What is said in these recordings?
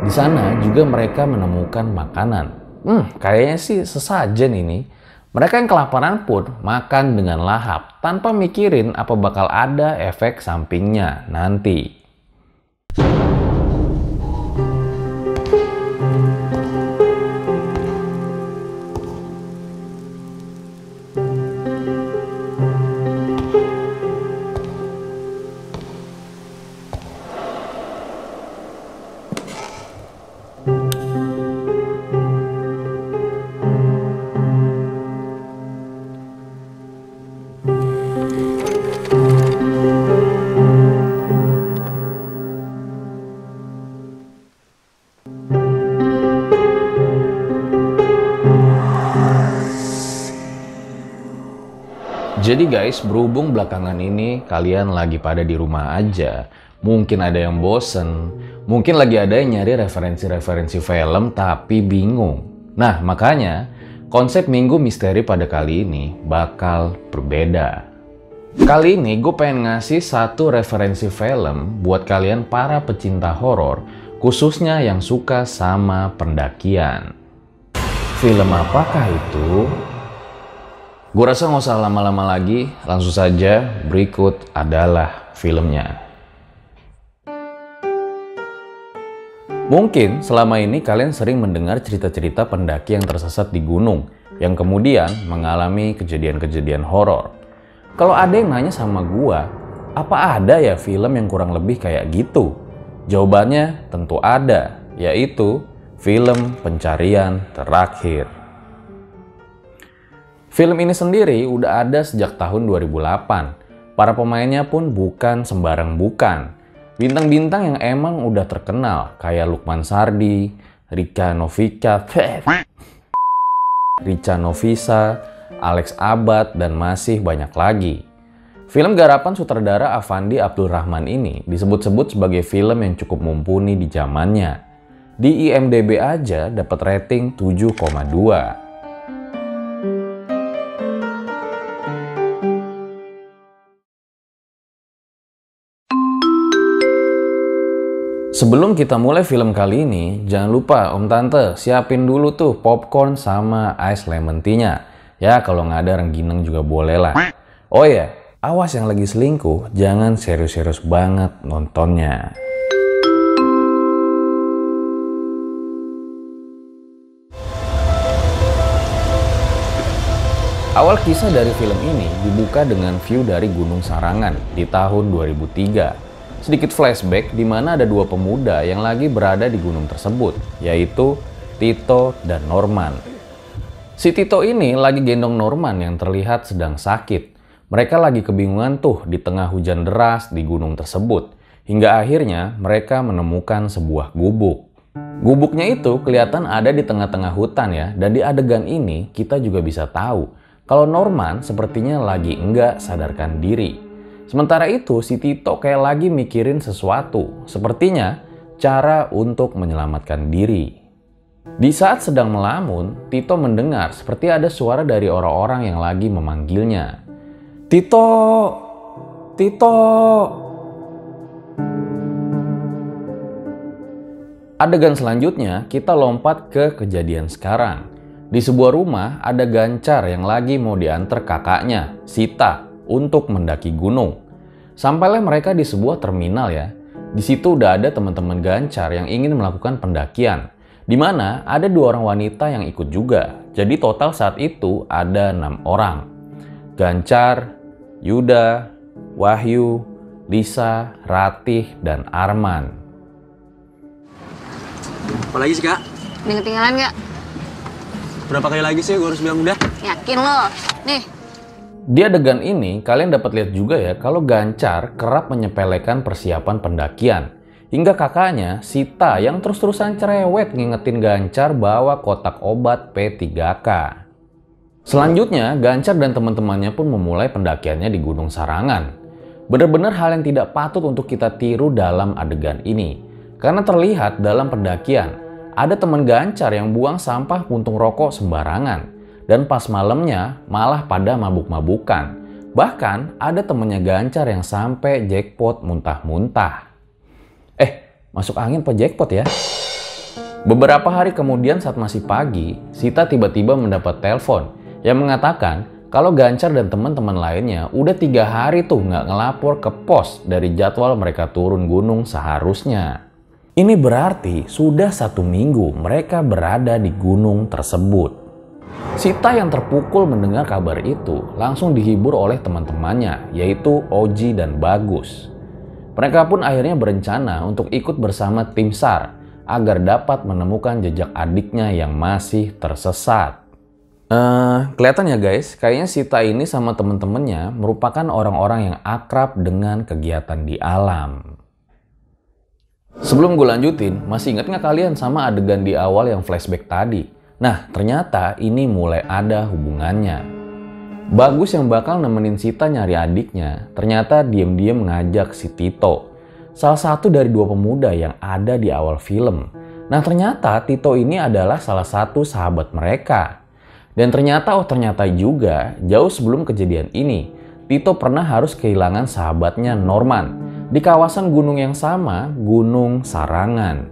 Di sana juga mereka menemukan makanan. Hmm, kayaknya sih sesajen ini. Mereka yang kelaparan pun makan dengan lahap tanpa mikirin apa bakal ada efek sampingnya nanti. Jadi guys, berhubung belakangan ini kalian lagi pada di rumah aja, mungkin ada yang bosen, mungkin lagi ada yang nyari referensi-referensi film tapi bingung. Nah, makanya konsep Minggu Misteri pada kali ini bakal berbeda. Kali ini gue pengen ngasih satu referensi film buat kalian para pecinta horor, khususnya yang suka sama pendakian. Film apakah itu? Gue rasa nggak usah lama-lama lagi, langsung saja berikut adalah filmnya. Mungkin selama ini kalian sering mendengar cerita-cerita pendaki yang tersesat di gunung, yang kemudian mengalami kejadian-kejadian horor. Kalau ada yang nanya sama gua, apa ada ya film yang kurang lebih kayak gitu? Jawabannya tentu ada, yaitu film pencarian terakhir. Film ini sendiri udah ada sejak tahun 2008. Para pemainnya pun bukan sembarang bukan. Bintang-bintang yang emang udah terkenal kayak Lukman Sardi, Rika Novika, Rica Novisa, Alex Abad, dan masih banyak lagi. Film garapan sutradara Avandi Abdul Rahman ini disebut-sebut sebagai film yang cukup mumpuni di zamannya. Di IMDb aja dapat rating 7,2. Sebelum kita mulai film kali ini, jangan lupa Om Tante siapin dulu tuh popcorn sama ice lemon tea-nya. Ya kalau nggak ada rengginang juga boleh lah. Oh ya, awas yang lagi selingkuh, jangan serius-serius banget nontonnya. Awal kisah dari film ini dibuka dengan view dari Gunung Sarangan di tahun 2003 sedikit flashback di mana ada dua pemuda yang lagi berada di gunung tersebut, yaitu Tito dan Norman. Si Tito ini lagi gendong Norman yang terlihat sedang sakit. Mereka lagi kebingungan tuh di tengah hujan deras di gunung tersebut. Hingga akhirnya mereka menemukan sebuah gubuk. Gubuknya itu kelihatan ada di tengah-tengah hutan ya, dan di adegan ini kita juga bisa tahu kalau Norman sepertinya lagi enggak sadarkan diri. Sementara itu si Tito kayak lagi mikirin sesuatu, sepertinya cara untuk menyelamatkan diri. Di saat sedang melamun, Tito mendengar seperti ada suara dari orang-orang yang lagi memanggilnya. Tito! Tito! Adegan selanjutnya kita lompat ke kejadian sekarang. Di sebuah rumah ada gancar yang lagi mau diantar kakaknya, Sita, untuk mendaki gunung. Sampailah mereka di sebuah terminal ya. Di situ udah ada teman-teman gancar yang ingin melakukan pendakian. Di mana ada dua orang wanita yang ikut juga. Jadi total saat itu ada enam orang. Gancar, Yuda, Wahyu, Lisa, Ratih, dan Arman. Apa lagi sih kak? Ada ketinggalan nggak? Berapa kali lagi sih gue harus bilang udah? Yakin lo? Nih, Di adegan ini, kalian dapat lihat juga ya kalau Gancar kerap menyepelekan persiapan pendakian. Hingga kakaknya, Sita, yang terus-terusan cerewet ngingetin Gancar bawa kotak obat P3K. Selanjutnya, Gancar dan teman-temannya pun memulai pendakiannya di Gunung Sarangan. Benar-benar hal yang tidak patut untuk kita tiru dalam adegan ini. Karena terlihat dalam pendakian, ada teman Gancar yang buang sampah puntung rokok sembarangan dan pas malamnya malah pada mabuk-mabukan. Bahkan ada temennya Gancar yang sampai jackpot muntah-muntah. Eh, masuk angin apa jackpot ya? Beberapa hari kemudian saat masih pagi, Sita tiba-tiba mendapat telepon yang mengatakan kalau Gancar dan teman-teman lainnya udah tiga hari tuh nggak ngelapor ke pos dari jadwal mereka turun gunung seharusnya. Ini berarti sudah satu minggu mereka berada di gunung tersebut. Sita yang terpukul mendengar kabar itu langsung dihibur oleh teman-temannya yaitu Oji dan Bagus. Mereka pun akhirnya berencana untuk ikut bersama tim SAR agar dapat menemukan jejak adiknya yang masih tersesat. Uh, kelihatan ya guys, kayaknya Sita ini sama temen-temennya merupakan orang-orang yang akrab dengan kegiatan di alam. Sebelum gue lanjutin, masih ingat nggak kalian sama adegan di awal yang flashback tadi? Nah, ternyata ini mulai ada hubungannya. Bagus yang bakal nemenin Sita nyari adiknya, ternyata diam-diam ngajak si Tito salah satu dari dua pemuda yang ada di awal film. Nah ternyata Tito ini adalah salah satu sahabat mereka. Dan ternyata oh ternyata juga jauh sebelum kejadian ini, Tito pernah harus kehilangan sahabatnya Norman di kawasan gunung yang sama, Gunung Sarangan.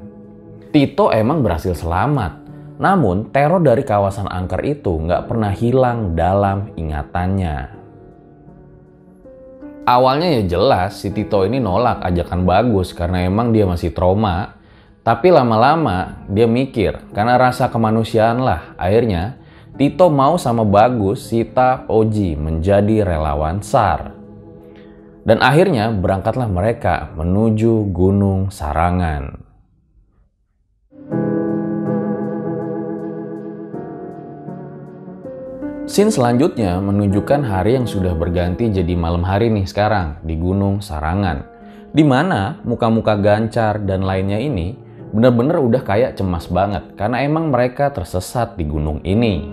Tito emang berhasil selamat, namun teror dari kawasan angker itu nggak pernah hilang dalam ingatannya. Awalnya ya jelas si Tito ini nolak ajakan bagus karena emang dia masih trauma. Tapi lama-lama dia mikir karena rasa kemanusiaan lah akhirnya Tito mau sama Bagus, Sita, Oji menjadi relawan SAR. Dan akhirnya berangkatlah mereka menuju Gunung Sarangan. Scene selanjutnya menunjukkan hari yang sudah berganti jadi malam hari nih sekarang di Gunung Sarangan. Di mana muka-muka gancar dan lainnya ini bener-bener udah kayak cemas banget karena emang mereka tersesat di gunung ini.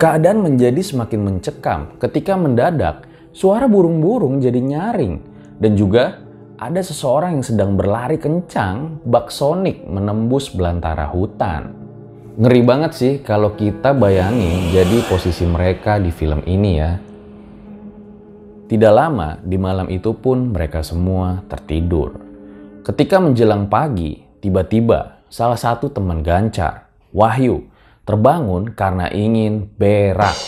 Keadaan menjadi semakin mencekam ketika mendadak suara burung-burung jadi nyaring dan juga ada seseorang yang sedang berlari kencang bak sonik menembus belantara hutan. Ngeri banget sih kalau kita bayangin jadi posisi mereka di film ini ya. Tidak lama di malam itu pun mereka semua tertidur. Ketika menjelang pagi, tiba-tiba salah satu teman Gancar, Wahyu, terbangun karena ingin berak.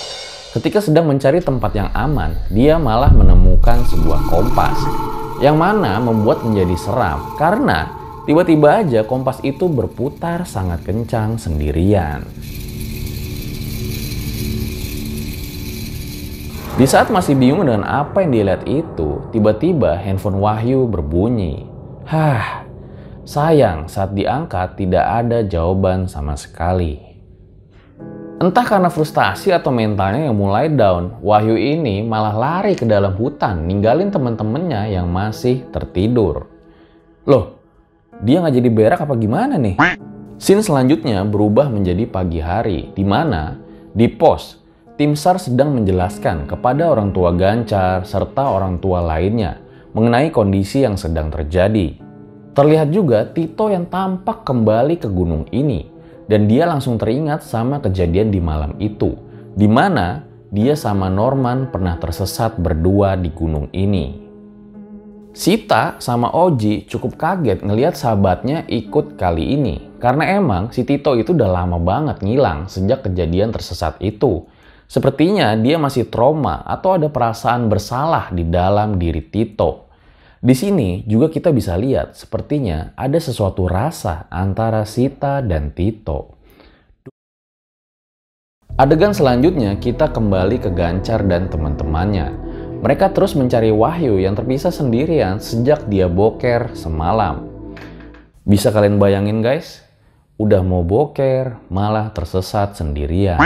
Ketika sedang mencari tempat yang aman, dia malah menemukan sebuah kompas yang mana membuat menjadi seram karena Tiba-tiba aja kompas itu berputar sangat kencang sendirian. Di saat masih bingung dengan apa yang dilihat itu, tiba-tiba handphone Wahyu berbunyi. Hah, sayang saat diangkat tidak ada jawaban sama sekali. Entah karena frustasi atau mentalnya yang mulai down, Wahyu ini malah lari ke dalam hutan ninggalin teman-temannya yang masih tertidur. Loh, dia nggak jadi berak apa gimana nih? Scene selanjutnya berubah menjadi pagi hari, di mana di pos tim SAR sedang menjelaskan kepada orang tua Gancar serta orang tua lainnya mengenai kondisi yang sedang terjadi. Terlihat juga Tito yang tampak kembali ke gunung ini dan dia langsung teringat sama kejadian di malam itu, di mana dia sama Norman pernah tersesat berdua di gunung ini. Sita sama Oji cukup kaget ngelihat sahabatnya ikut kali ini. Karena emang si Tito itu udah lama banget ngilang sejak kejadian tersesat itu. Sepertinya dia masih trauma atau ada perasaan bersalah di dalam diri Tito. Di sini juga kita bisa lihat sepertinya ada sesuatu rasa antara Sita dan Tito. Adegan selanjutnya kita kembali ke Gancar dan teman-temannya. Mereka terus mencari Wahyu yang terpisah sendirian sejak dia boker semalam. Bisa kalian bayangin guys? Udah mau boker, malah tersesat sendirian.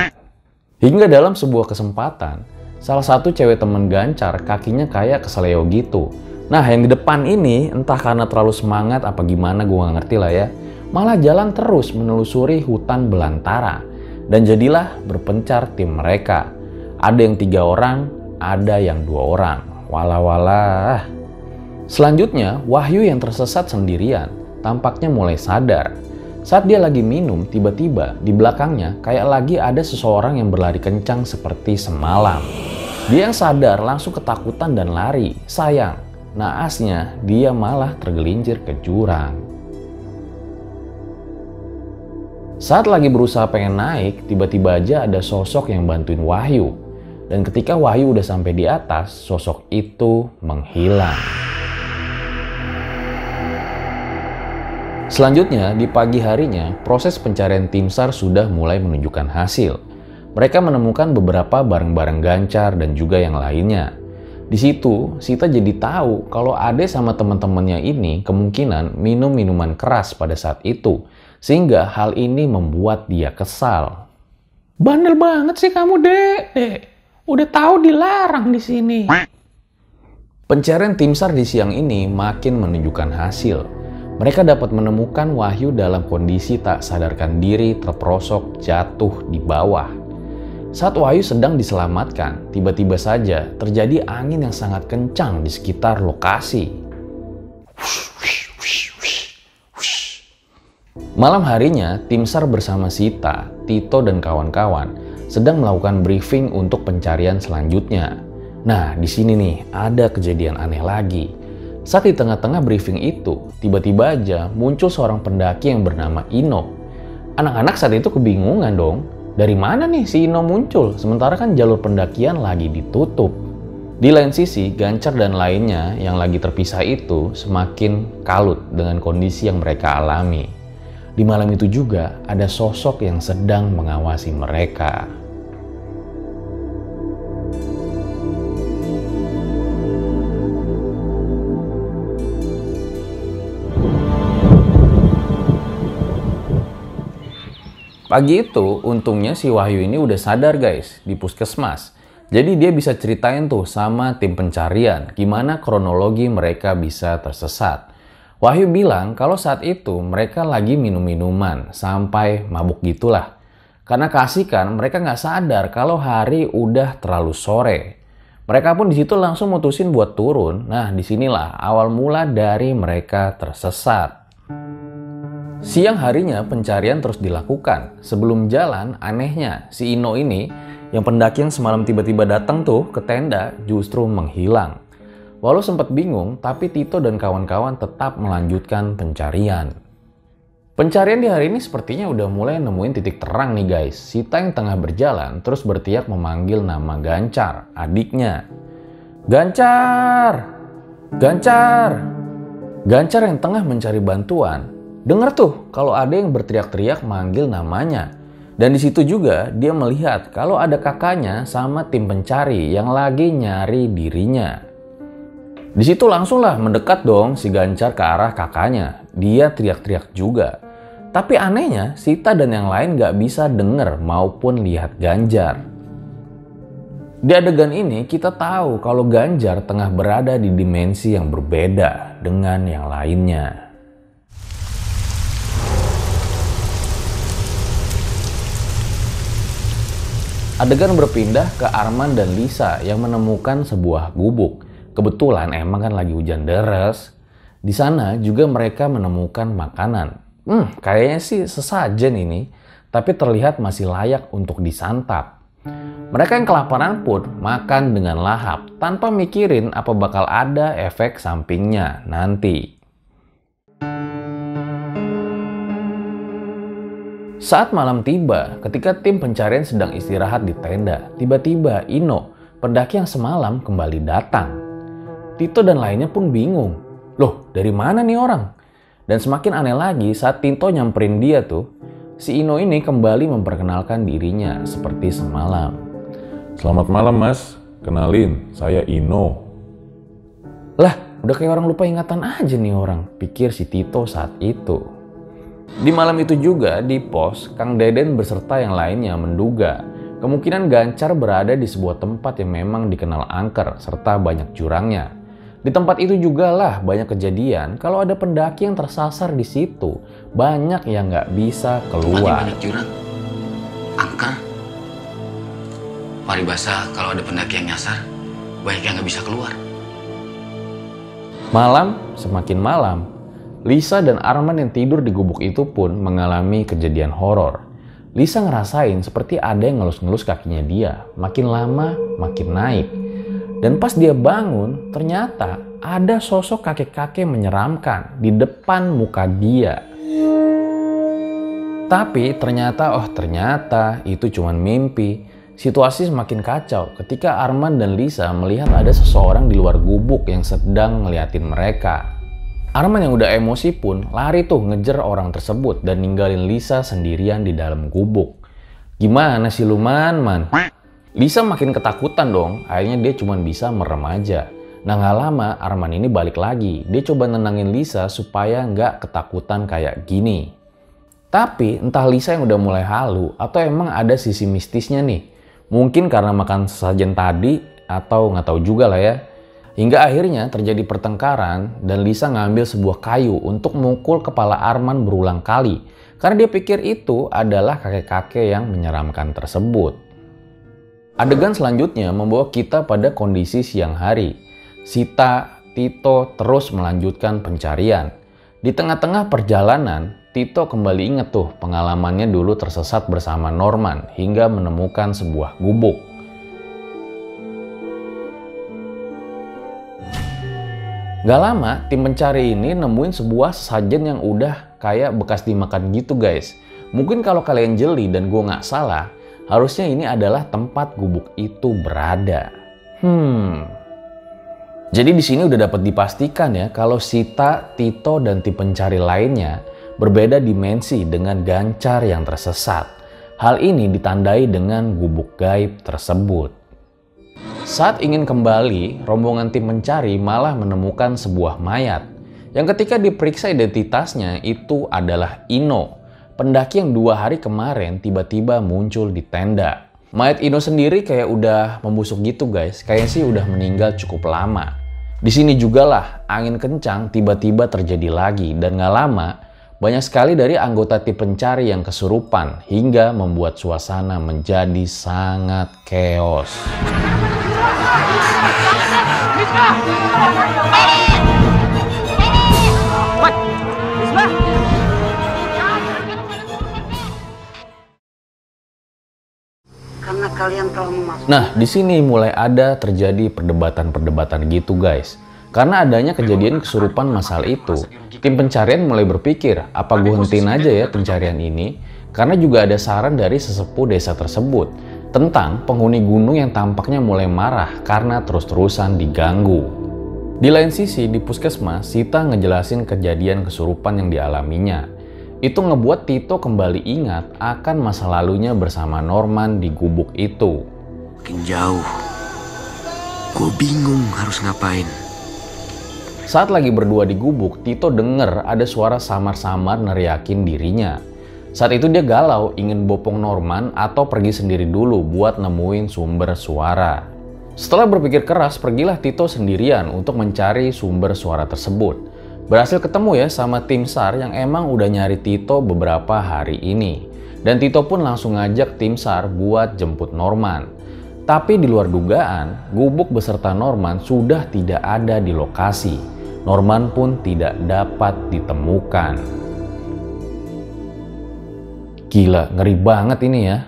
Hingga dalam sebuah kesempatan, salah satu cewek temen gancar kakinya kayak keseleo gitu. Nah yang di depan ini entah karena terlalu semangat apa gimana gue gak ngerti lah ya. Malah jalan terus menelusuri hutan belantara. Dan jadilah berpencar tim mereka. Ada yang tiga orang, ada yang dua orang. Walah-walah. Selanjutnya, Wahyu yang tersesat sendirian tampaknya mulai sadar. Saat dia lagi minum, tiba-tiba di belakangnya kayak lagi ada seseorang yang berlari kencang seperti semalam. Dia yang sadar langsung ketakutan dan lari. Sayang, naasnya dia malah tergelincir ke jurang. Saat lagi berusaha pengen naik, tiba-tiba aja ada sosok yang bantuin Wahyu. Dan ketika Wahyu udah sampai di atas, sosok itu menghilang. Selanjutnya, di pagi harinya, proses pencarian tim SAR sudah mulai menunjukkan hasil. Mereka menemukan beberapa barang-barang gancar dan juga yang lainnya. Di situ, Sita jadi tahu kalau Ade sama teman-temannya ini kemungkinan minum minuman keras pada saat itu, sehingga hal ini membuat dia kesal. Bandel banget sih kamu, Dek. Dek, udah tahu dilarang di sini. Pencarian tim SAR di siang ini makin menunjukkan hasil. Mereka dapat menemukan Wahyu dalam kondisi tak sadarkan diri terperosok jatuh di bawah. Saat Wahyu sedang diselamatkan, tiba-tiba saja terjadi angin yang sangat kencang di sekitar lokasi. Malam harinya, tim SAR bersama Sita, Tito, dan kawan-kawan sedang melakukan briefing untuk pencarian selanjutnya. Nah, di sini nih ada kejadian aneh lagi. Saat di tengah-tengah briefing itu, tiba-tiba aja muncul seorang pendaki yang bernama Ino. Anak-anak saat itu kebingungan dong, dari mana nih si Ino muncul? Sementara kan jalur pendakian lagi ditutup. Di lain sisi, Gancar dan lainnya yang lagi terpisah itu semakin kalut dengan kondisi yang mereka alami. Di malam itu juga ada sosok yang sedang mengawasi mereka. Pagi itu, untungnya si Wahyu ini udah sadar guys, di puskesmas. Jadi dia bisa ceritain tuh sama tim pencarian, gimana kronologi mereka bisa tersesat. Wahyu bilang kalau saat itu mereka lagi minum minuman, sampai mabuk gitulah. Karena kasihkan mereka nggak sadar kalau hari udah terlalu sore. Mereka pun di situ langsung mutusin buat turun. Nah, di sinilah awal mula dari mereka tersesat. Siang harinya pencarian terus dilakukan. Sebelum jalan, anehnya si Ino ini yang pendaki yang semalam tiba-tiba datang tuh ke tenda justru menghilang. Walau sempat bingung, tapi Tito dan kawan-kawan tetap melanjutkan pencarian. Pencarian di hari ini sepertinya udah mulai nemuin titik terang nih guys. Sita yang tengah berjalan terus berteriak memanggil nama Gancar, adiknya. Gancar! Gancar! Gancar yang tengah mencari bantuan Dengar tuh kalau ada yang berteriak-teriak manggil namanya. Dan di situ juga dia melihat kalau ada kakaknya sama tim pencari yang lagi nyari dirinya. Di situ langsunglah mendekat dong si Gancar ke arah kakaknya. Dia teriak-teriak juga. Tapi anehnya Sita dan yang lain gak bisa denger maupun lihat Ganjar. Di adegan ini kita tahu kalau Ganjar tengah berada di dimensi yang berbeda dengan yang lainnya. Adegan berpindah ke Arman dan Lisa yang menemukan sebuah gubuk. Kebetulan emang kan lagi hujan deras. Di sana juga mereka menemukan makanan. Hmm, kayaknya sih sesajen ini, tapi terlihat masih layak untuk disantap. Mereka yang kelaparan pun makan dengan lahap tanpa mikirin apa bakal ada efek sampingnya nanti. Saat malam tiba, ketika tim pencarian sedang istirahat di tenda, tiba-tiba Ino, pendaki yang semalam kembali datang. Tito dan lainnya pun bingung. Loh, dari mana nih orang? Dan semakin aneh lagi saat Tito nyamperin dia tuh, si Ino ini kembali memperkenalkan dirinya seperti semalam. Selamat malam mas, kenalin, saya Ino. Lah, udah kayak orang lupa ingatan aja nih orang, pikir si Tito saat itu. Di malam itu juga di pos, Kang Deden beserta yang lainnya menduga kemungkinan Gancar berada di sebuah tempat yang memang dikenal angker serta banyak jurangnya. Di tempat itu juga lah banyak kejadian kalau ada pendaki yang tersasar di situ, banyak yang nggak bisa keluar. banyak jurang, angker, paribasa kalau ada pendaki yang nyasar, banyak yang nggak bisa keluar. Malam semakin malam, Lisa dan Arman yang tidur di gubuk itu pun mengalami kejadian horor. Lisa ngerasain seperti ada yang ngelus-ngelus kakinya dia, makin lama makin naik. Dan pas dia bangun, ternyata ada sosok kakek-kakek menyeramkan di depan muka dia. Tapi ternyata, oh ternyata itu cuma mimpi. Situasi semakin kacau ketika Arman dan Lisa melihat ada seseorang di luar gubuk yang sedang ngeliatin mereka. Arman yang udah emosi pun lari tuh ngejar orang tersebut dan ninggalin Lisa sendirian di dalam gubuk. Gimana sih lu man, man? Lisa makin ketakutan dong, akhirnya dia cuma bisa merem aja. Nah nggak lama Arman ini balik lagi, dia coba nenangin Lisa supaya nggak ketakutan kayak gini. Tapi entah Lisa yang udah mulai halu atau emang ada sisi mistisnya nih. Mungkin karena makan sesajen tadi atau nggak tahu juga lah ya. Hingga akhirnya terjadi pertengkaran dan Lisa ngambil sebuah kayu untuk memukul kepala Arman berulang kali. Karena dia pikir itu adalah kakek-kakek yang menyeramkan tersebut. Adegan selanjutnya membawa kita pada kondisi siang hari. Sita, Tito terus melanjutkan pencarian. Di tengah-tengah perjalanan, Tito kembali inget tuh pengalamannya dulu tersesat bersama Norman hingga menemukan sebuah gubuk. Gak lama, tim pencari ini nemuin sebuah sajen yang udah kayak bekas dimakan gitu guys. Mungkin kalau kalian jeli dan gue gak salah, harusnya ini adalah tempat gubuk itu berada. Hmm. Jadi di sini udah dapat dipastikan ya kalau Sita, Tito, dan tim pencari lainnya berbeda dimensi dengan gancar yang tersesat. Hal ini ditandai dengan gubuk gaib tersebut. Saat ingin kembali, rombongan tim mencari malah menemukan sebuah mayat. Yang ketika diperiksa identitasnya itu adalah Ino, pendaki yang dua hari kemarin tiba-tiba muncul di tenda. Mayat Ino sendiri kayak udah membusuk gitu guys, kayaknya sih udah meninggal cukup lama. Di sini juga lah angin kencang tiba-tiba terjadi lagi dan gak lama banyak sekali dari anggota tim pencari yang kesurupan hingga membuat suasana menjadi sangat chaos. Karena kalian telah memasuki Nah, di sini mulai ada terjadi perdebatan-perdebatan gitu, guys. Karena adanya kejadian kesurupan masal itu, tim pencarian mulai berpikir, apa gue hentiin aja ya pencarian ini? Karena juga ada saran dari sesepuh desa tersebut tentang penghuni gunung yang tampaknya mulai marah karena terus-terusan diganggu. Di lain sisi, di puskesmas, Sita ngejelasin kejadian kesurupan yang dialaminya. Itu ngebuat Tito kembali ingat akan masa lalunya bersama Norman di gubuk itu. Makin jauh. Gue bingung harus ngapain. Saat lagi berdua di gubuk, Tito denger ada suara samar-samar neriakin dirinya. Saat itu dia galau ingin bopong Norman atau pergi sendiri dulu buat nemuin sumber suara. Setelah berpikir keras, pergilah Tito sendirian untuk mencari sumber suara tersebut. Berhasil ketemu ya sama tim SAR yang emang udah nyari Tito beberapa hari ini. Dan Tito pun langsung ngajak tim SAR buat jemput Norman. Tapi di luar dugaan, gubuk beserta Norman sudah tidak ada di lokasi. Norman pun tidak dapat ditemukan. Gila, ngeri banget ini ya.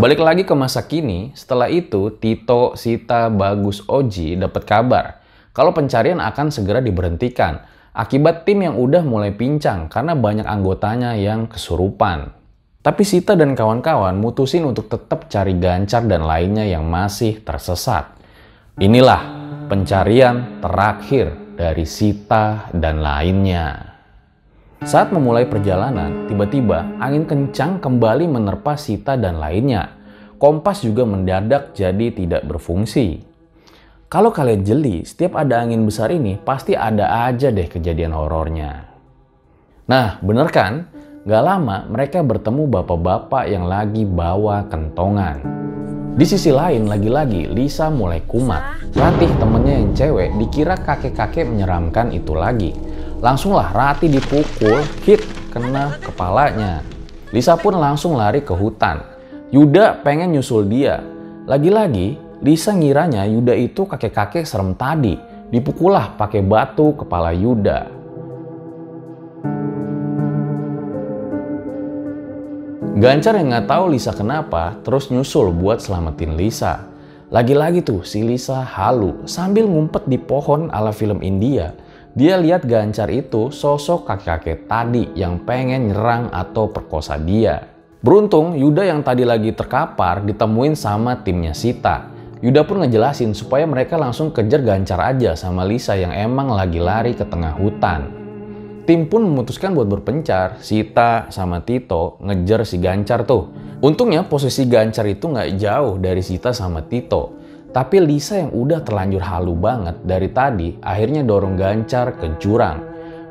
Balik lagi ke masa kini, setelah itu Tito, Sita, Bagus, Oji dapat kabar kalau pencarian akan segera diberhentikan akibat tim yang udah mulai pincang karena banyak anggotanya yang kesurupan. Tapi Sita dan kawan-kawan mutusin untuk tetap cari gancar dan lainnya yang masih tersesat. Inilah pencarian terakhir dari Sita dan lainnya. Saat memulai perjalanan, tiba-tiba angin kencang kembali menerpa Sita dan lainnya. Kompas juga mendadak jadi tidak berfungsi. Kalau kalian jeli, setiap ada angin besar ini pasti ada aja deh kejadian horornya. Nah, bener kan? Gak lama mereka bertemu bapak-bapak yang lagi bawa kentongan. Di sisi lain, lagi-lagi Lisa mulai kumat. Ratih temennya yang cewek dikira kakek-kakek menyeramkan itu lagi. Langsunglah Rati dipukul, hit, kena kepalanya. Lisa pun langsung lari ke hutan. Yuda pengen nyusul dia. Lagi-lagi, Lisa ngiranya Yuda itu kakek-kakek serem tadi. Dipukullah pakai batu kepala Yuda. Gancar yang nggak tahu Lisa kenapa, terus nyusul buat selamatin Lisa. Lagi-lagi tuh si Lisa halu sambil ngumpet di pohon ala film India Dia lihat Gancar itu sosok kakek-kakek tadi yang pengen nyerang atau perkosa dia. Beruntung Yuda yang tadi lagi terkapar ditemuin sama timnya Sita. Yuda pun ngejelasin supaya mereka langsung kejar Gancar aja sama Lisa yang emang lagi lari ke tengah hutan. Tim pun memutuskan buat berpencar, Sita sama Tito ngejar si Gancar tuh. Untungnya posisi Gancar itu nggak jauh dari Sita sama Tito. Tapi Lisa yang udah terlanjur halu banget dari tadi akhirnya dorong Gancar ke jurang.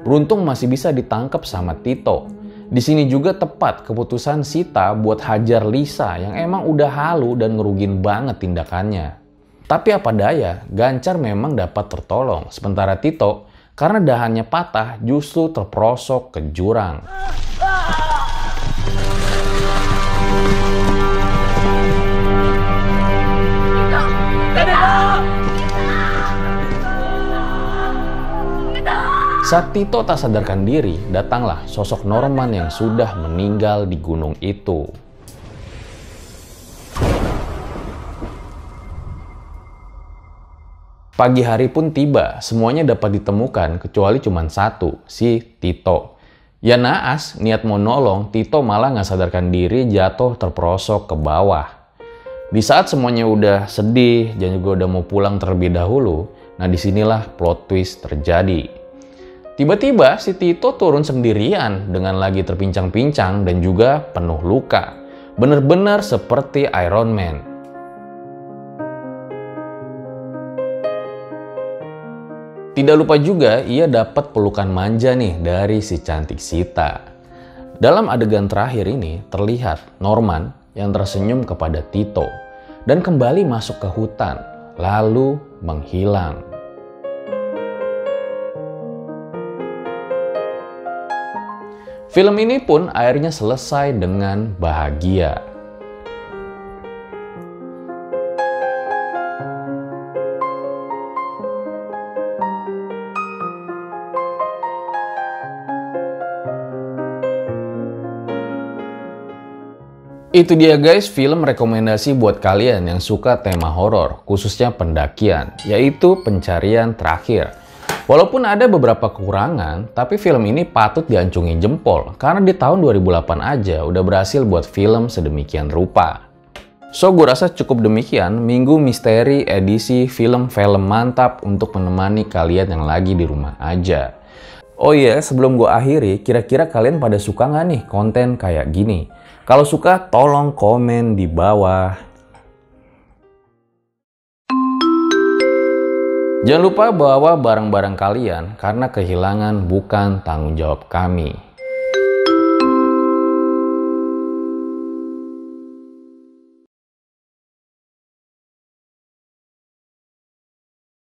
Beruntung masih bisa ditangkap sama Tito. Di sini juga tepat keputusan Sita buat hajar Lisa yang emang udah halu dan ngerugin banget tindakannya. Tapi apa daya, Gancar memang dapat tertolong. Sementara Tito, karena dahannya patah, justru terperosok ke jurang. Saat Tito tak sadarkan diri, datanglah sosok Norman yang sudah meninggal di gunung itu. Pagi hari pun tiba, semuanya dapat ditemukan kecuali cuma satu, si Tito. Ya naas, niat mau nolong, Tito malah nggak sadarkan diri jatuh terperosok ke bawah. Di saat semuanya udah sedih dan juga udah mau pulang terlebih dahulu, nah di sinilah plot twist terjadi. Tiba-tiba si Tito turun sendirian dengan lagi terpincang-pincang dan juga penuh luka. Bener-bener seperti Iron Man. Tidak lupa juga ia dapat pelukan manja nih dari si cantik Sita. Dalam adegan terakhir ini terlihat Norman yang tersenyum kepada Tito dan kembali masuk ke hutan lalu menghilang. Film ini pun akhirnya selesai dengan bahagia. Itu dia guys film rekomendasi buat kalian yang suka tema horor, khususnya pendakian, yaitu Pencarian Terakhir. Walaupun ada beberapa kekurangan, tapi film ini patut diancungi jempol karena di tahun 2008 aja udah berhasil buat film sedemikian rupa. So, gue rasa cukup demikian Minggu Misteri edisi film-film mantap untuk menemani kalian yang lagi di rumah aja. Oh iya, sebelum gue akhiri, kira-kira kalian pada suka nggak nih konten kayak gini? Kalau suka, tolong komen di bawah. Jangan lupa bawa barang-barang kalian karena kehilangan bukan tanggung jawab kami.